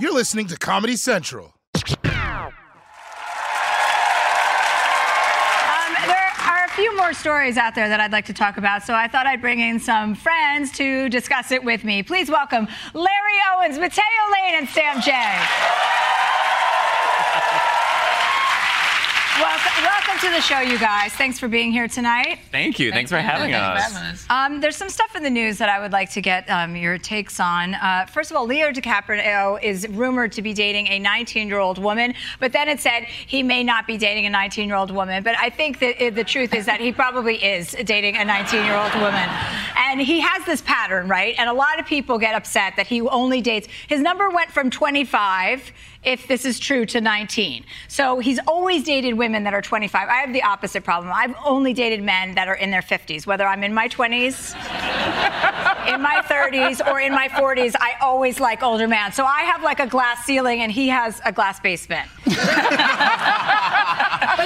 You're listening to Comedy Central. Um, there are a few more stories out there that I'd like to talk about, so I thought I'd bring in some friends to discuss it with me. Please welcome Larry Owens, Matteo Lane, and Sam Jay. Welcome, welcome to the show, you guys. Thanks for being here tonight. Thank you. Thanks, for having us. Um, there's some stuff in the news that I would like to get um, your takes on. Uh, first of all, Leo DiCaprio is rumored to be dating a 19-year-old woman, but then it said he may not be dating a 19-year-old woman. But I think that uh, the truth is that he probably is dating a 19-year-old woman, and he has this pattern, right? And a lot of people get upset that he only dates. His number went from 25 if this is true to 19. So he's always dated women that are 25. I have the opposite problem. I've only dated men that are in their 50s, whether I'm in my 20s, in my 30s, or in my 40s. I always like older men. So I have like a glass ceiling and he has a glass basement. but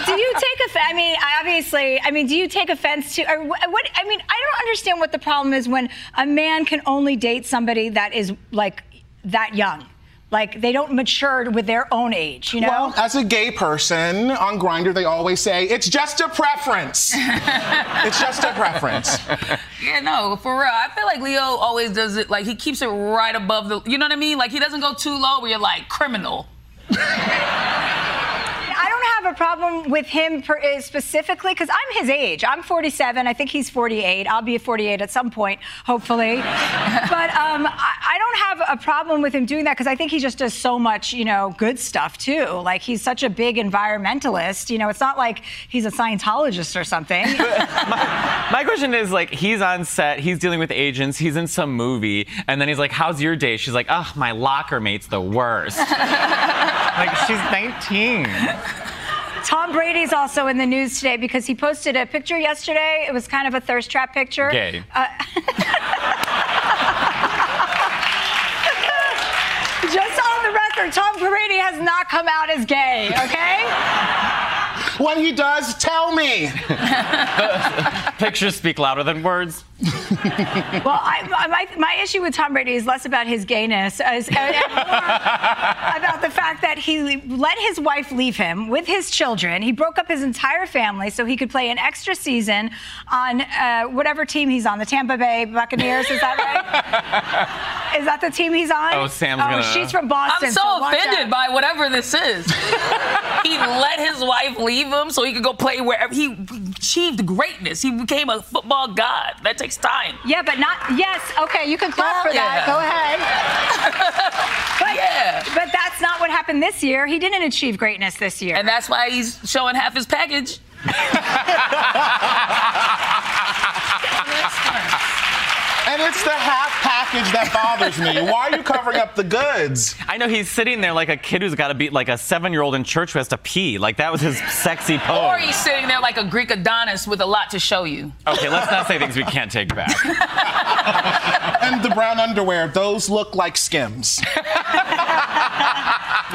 do you take offense? I mean, obviously, I mean, do you take offense to, or what, I mean, I don't understand what the problem is when a man can only date somebody that is like that young. Like they don't mature with their own age, you know? Well, as a gay person on Grindr, they always say it's just a preference. it's just a preference. Yeah, no, for real. I feel like Leo always does it. Like he keeps it right above the. You know what I mean? Like he doesn't go too low where you're like criminal. I don't have a problem with him per, uh, specifically because I'm his age. I'm 47. I think he's 48. I'll be 48 at some point, hopefully. but um, I, I don't have a problem with him doing that because I think he just does so much, you know, good stuff too. Like he's such a big environmentalist. You know, it's not like he's a Scientologist or something. My question is like, he's on set, he's dealing with agents, he's in some movie, and then he's like, "How's your day?" She's like, "Oh, my locker mate's the worst." like she's 19. Tom Brady's also in the news today because he posted a picture yesterday. It was kind of a thirst trap picture. Gay. Uh, just on the record, Tom Brady has not come out as gay, okay? when he does, tell me. Pictures speak louder than words. Well, I, my, my issue with Tom Brady is less about his gayness as, and more about the fact that he let his wife leave him with his children. He broke up his entire family so he could play an extra season on uh, whatever team he's on, the Tampa Bay Buccaneers. Is that right? is that the team he's on? Oh, Sam's Oh, gonna- she's from Boston. I'm so, watch offended by whatever this is. he let his wife leave him so he could go play wherever. He achieved greatness. He became a football god. That takes time. Yeah, but not. Yes, okay, you can clap Well, for that. Go ahead. but, Yeah. but that's not what happened this year. He didn't achieve greatness this year. And that's why he's showing half his package. And it's the half package that bothers me. Why are you covering up the goods? I know he's sitting there like a kid who's got to be like a seven-year-old in church who has to pee. Like that was his sexy pose. Or he's sitting there like a Greek Adonis with a lot to show you. Okay, let's not say things we can't take back. And the brown underwear, those look like Skims. they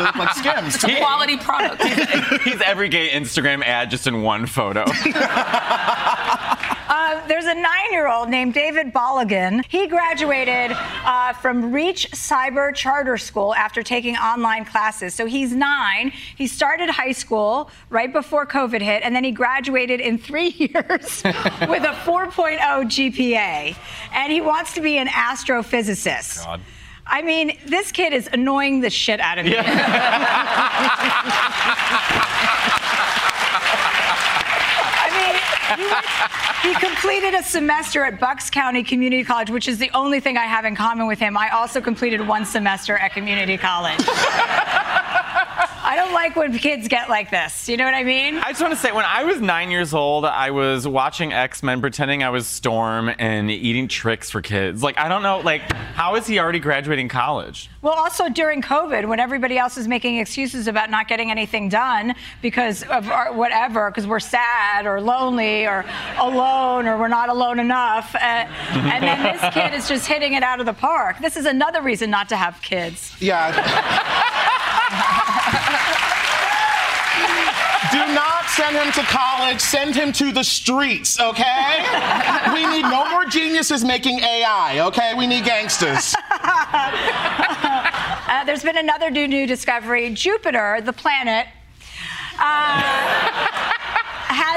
look like Skims. to me. Quality product. He's every gay Instagram ad just in one photo. Uh, there's a nine-year-old named David Balogun. He graduated uh, from Reach Cyber Charter School after taking online classes. So he's nine. He started high school right before COVID hit, and then he graduated in three years with a 4.0 GPA. And he wants to be an astrophysicist. God. I mean, this kid is annoying the shit out of me. he, completed a semester at Bucks County Community College, which is the only thing I have in common with him. I also completed one semester at community college. I don't like when kids get like this. You know what I mean? I just want to say, when I was nine years old, I was watching X Men, pretending I was Storm, and eating Trix for kids. Like, I don't know, like, how is he already graduating college? Well, also during COVID, when everybody else is making excuses about not getting anything done because of our, whatever, because we're sad or lonely or alone or we're not alone enough, uh, and then this kid is just hitting it out of the park. This is another reason not to have kids. Yeah. Do not send him to college. Send him to the streets, okay? we need no more geniuses making AI, okay? We need gangsters. Uh, there's been another new, new discovery. Jupiter, the planet, uh,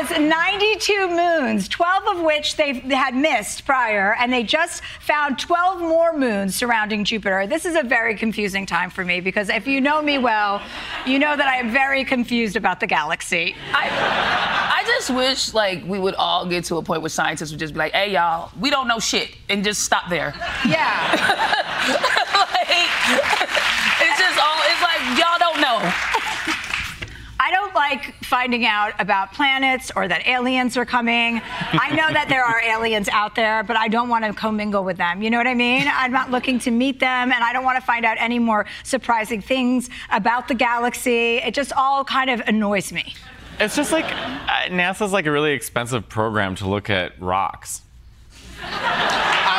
has 92 moons, 12 of which they had missed prior, and they just found 12 more moons surrounding Jupiter. This is a very confusing time for me because if you know me well, you know that I am very confused about the galaxy. I, I just wish like we would all get to a point where scientists would just be like, "Hey, y'all, we don't know shit," and just stop there. Yeah. like, it's just all. It's like y'all don't know. I don't like finding out about planets or that aliens are coming. I know that there are aliens out there, but I don't want to commingle with them. You know what I mean? I'm not looking to meet them, and I don't want to find out any more surprising things about the galaxy. It just all kind of annoys me. It's just like uh, NASA's like a really expensive program to look at rocks.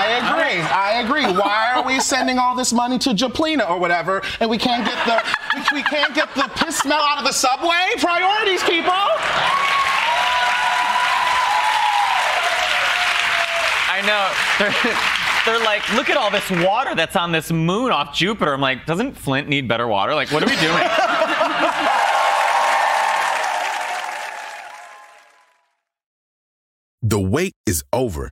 I agree. I agree. Why are we sending all this money to Japlina or whatever, and we can't get the we, we can't get the piss smell out of the subway? Priorities, people. I know. They're, they're like, look at all this water that's on this moon off Jupiter. I'm like, doesn't Flint need better water? Like, what are we doing? The wait is over.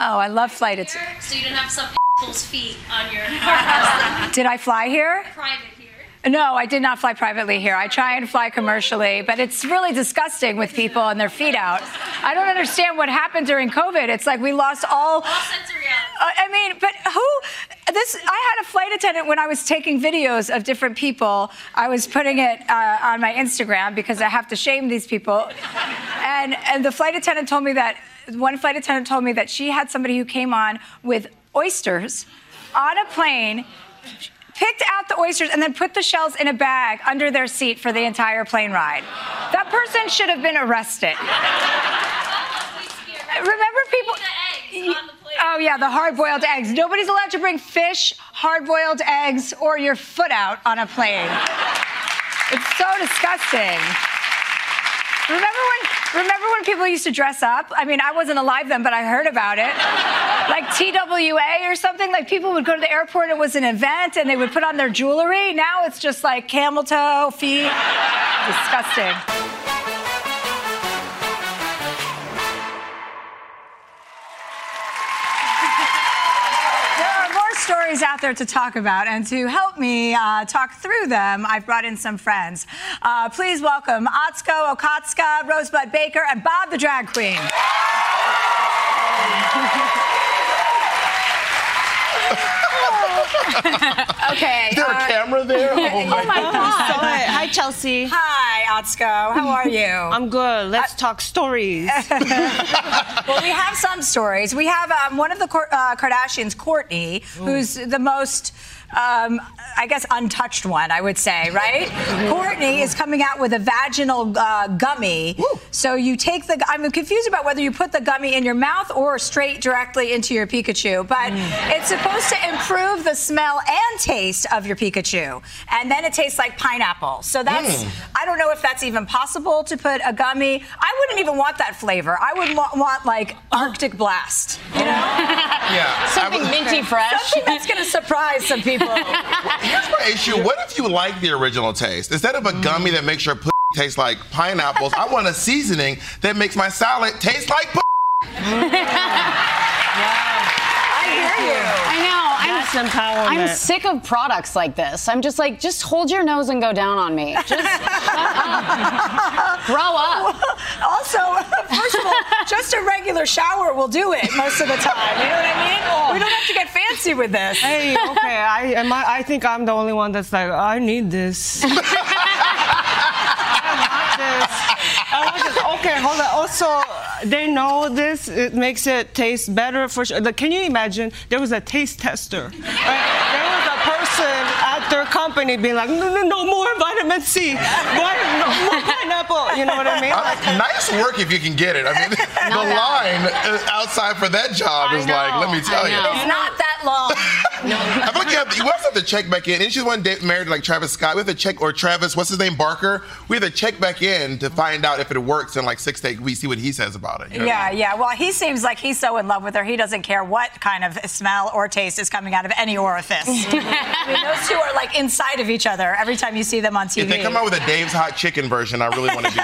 Oh, I love flight here, attendants. so you didn't have some asshole's feet on your Did I fly here? private here. No, I did not fly privately here. I try and fly commercially, but it's really disgusting with people and their feet out. I don't understand what happened during COVID. It's like we lost all. All sensory. Uh, I mean, but who? This I had a flight attendant when I was taking videos of different people. I was putting it uh, on my Instagram because I have to shame these people, and and the flight attendant told me that one flight attendant told me that she had somebody who came on with oysters on a plane picked out the oysters and then put the shells in a bag under their seat for the entire plane ride. That person should have been arrested. Remember people. The eggs on the plate. Oh yeah, the hard-boiled eggs. Nobody's allowed to bring fish, hard-boiled eggs, or your foot out on a plane. It's so disgusting. Remember when remember when people used to dress up? I mean, I wasn't alive then, but I heard about it. Like TWA or something. Like people would go to the airport, it was an event, and they would put on their jewelry. Now it's just like camel toe, feet. Disgusting. There to talk about, and to help me uh, talk through them, I've brought in some friends. Uh, please welcome Atsuko Okatsuka, Rosebud Baker, and Bob the Drag Queen. okay. Is there a uh, camera there? Oh my Oh my God. Hi Chelsea. Hi, Atsuko. How are you? I'm good. Let's talk stories. well, we have some stories. We have um, one of the Cor- uh, Kardashians, Kourtney, who's the most. Um, I guess untouched one, I would say, right? Kourtney is coming out with a vaginal uh, gummy. So you take the. I'm confused about whether you put the gummy in your mouth or straight directly into your Pikachu, but it's supposed to improve the smell and taste of your Pikachu, and then it tastes like pineapple. So that's. Mm. I don't know if that's even possible to put a gummy. I wouldn't even want that flavor. I would wa- want like Arctic Blast. You know? Yeah. Something I minty fresh. Something that's going to surprise some people. Here's my issue. What if you like the original taste? Instead of a gummy that makes your pussy taste like pineapples, I want a seasoning that makes my salad taste like pussy. I hear you. I know. I'm, That's empowerment. I'm sick of products like this. I'm just like, just hold your nose and go down on me. Just uh, uh, grow up. Also, first of all, just a regular shower will do it most of the time. You know what I mean? Oh. We don't have to get fancy with this. Hey, okay. I am. I, I think I'm the only one that's like, I need this. I want this. I want this. Okay, hold on. Also, they know this. It makes it taste better for sure. Like, Can you imagine? There was a taste tester. Right? There was a person at their company being like, no, no, no more vitamin C. Why, no more pineapple. You know what I mean? Like, Uh, nice work if you can get it. I mean, the line uh, outside for that job is like, let me tell you. It's not that long. I feel like you, have, you also have to check back in. And she's one day married to like Travis Scott. We have to check, or Travis, what's his name, Barker? We have to check back in to find out if it works in like six to eight weeks, see what he says about it. you know? Yeah, yeah. Well, he seems like he's so in love with her, he doesn't care what kind of smell or taste is coming out of any orifice. I mean, those two are like inside of each other every time you see them on TV. If they come out with a Dave's Hot Chicken version, I really want to be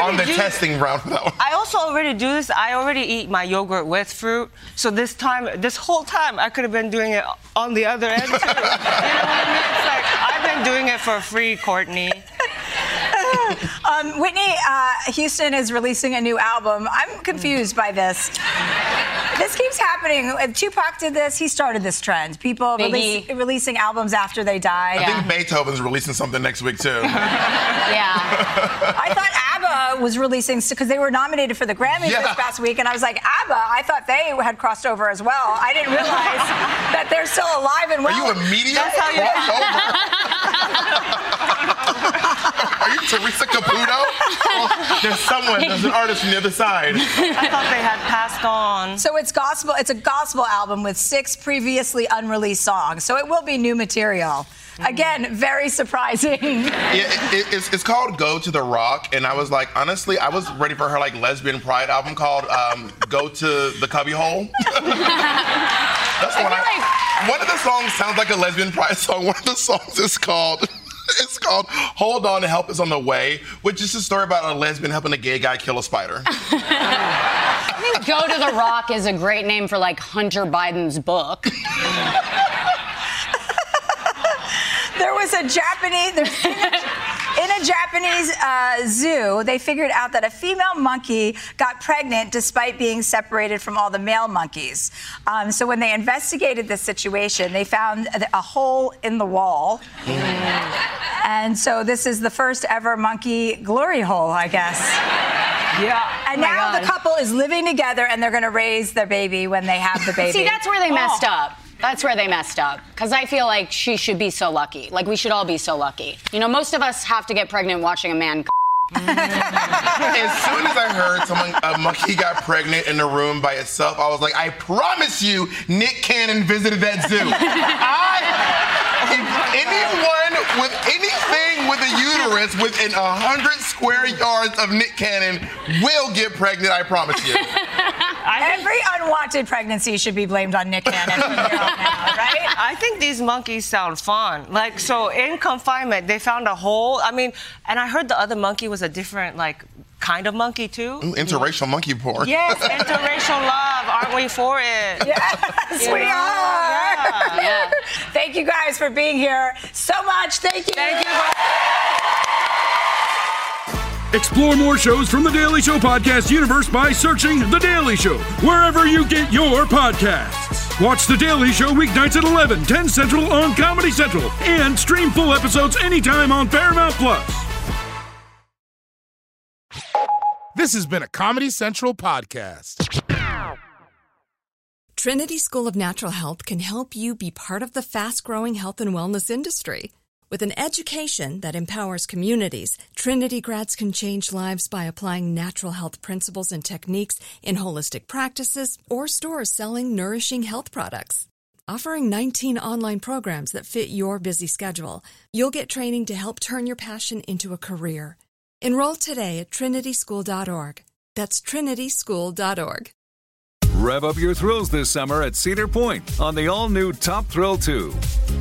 on the do- testing round for that one. I also already do this. I already eat my yogurt with fruit. So this time, this whole time, I could have been doing it on the other end too. you know what I mean? It's like I've been doing it for free, Kourtney. um, Whitney uh, Houston is releasing a new album. I'm confused by this. This keeps happening. Uh, Tupac did this. He started this trend. People release, releasing albums after they die. I think Beethoven's releasing something next week too. yeah. I thought ABBA was releasing because they were nominated for the Grammys Yeah. this past week, and I was like, ABBA. I thought they had crossed over as well. I didn't realize that they're still alive and well. Are you a media That's how you- Are you Teresa Caputo? There's someone, there's an artist on the other side. I thought they had passed on. So it's gospel. It's a gospel album with six previously unreleased songs. So it will be new material. Again, very surprising. Yeah, it, it- it's, it's called Go to the Rock, and I was like, honestly, I was ready for her like lesbian pride album called um, Go to the Cubby Hole. That's one. I, one of the songs sounds like a lesbian pride song. One of the songs is called. It's called "Hold On, Help Is on the Way," which is a story about a lesbian helping a gay guy kill a spider. I think Go to the Rock is a great name for like Hunter Biden's book. There was a Japanese in, a, in a Japanese uh, zoo. They figured out that a female monkey got pregnant despite being separated from all the male monkeys. Um, so when they investigated this situation, they found a a hole in the wall. And so this is the first ever monkey glory hole, I guess. Yeah. And Oh now the couple is living together and they're going to raise their baby when they have the baby. See, that's where they messed up. That's where they messed up. Because I feel like she should be so lucky. Like, we should all be so lucky. You know, most of us have to get pregnant watching a man. as soon as I heard someone a monkey got pregnant in a room by itself, I was like, I promise you, Nick Cannon visited that zoo. I, if anyone with anything with a uterus within a hundred square yards of Nick Cannon will get pregnant. I promise you. Every unwanted pregnancy should be blamed on Nick Cannon from here on out, right? I think these monkeys sound fun. Like, so in confinement, they found a hole. I mean, and I heard the other monkey was a different, like, kind of monkey, too. Ooh, interracial monkey porn. Yes, interracial love. Aren't we for it? Yes, You we know? are. Yeah. Thank you guys for being here so much. Thank you. Thank you. Explore more shows from the Daily Show podcast universe by searching The Daily Show wherever you get your podcasts. Watch The Daily Show weeknights at 11, 10 Central on Comedy Central, and stream full episodes anytime on Paramount Plus. This has been a Comedy Central podcast. Trinity School of Natural Health can help you be part of the fast growing health and wellness industry. With an education that empowers communities, Trinity grads can change lives by applying natural health principles and techniques in holistic practices or stores selling nourishing health products. Offering 19 online programs that fit your busy schedule, you'll get training to help turn your passion into a career. Enroll today at trinityschool.org. That's trinityschool.org. Rev up your thrills this summer at Cedar Point on the all new Top Thrill 2.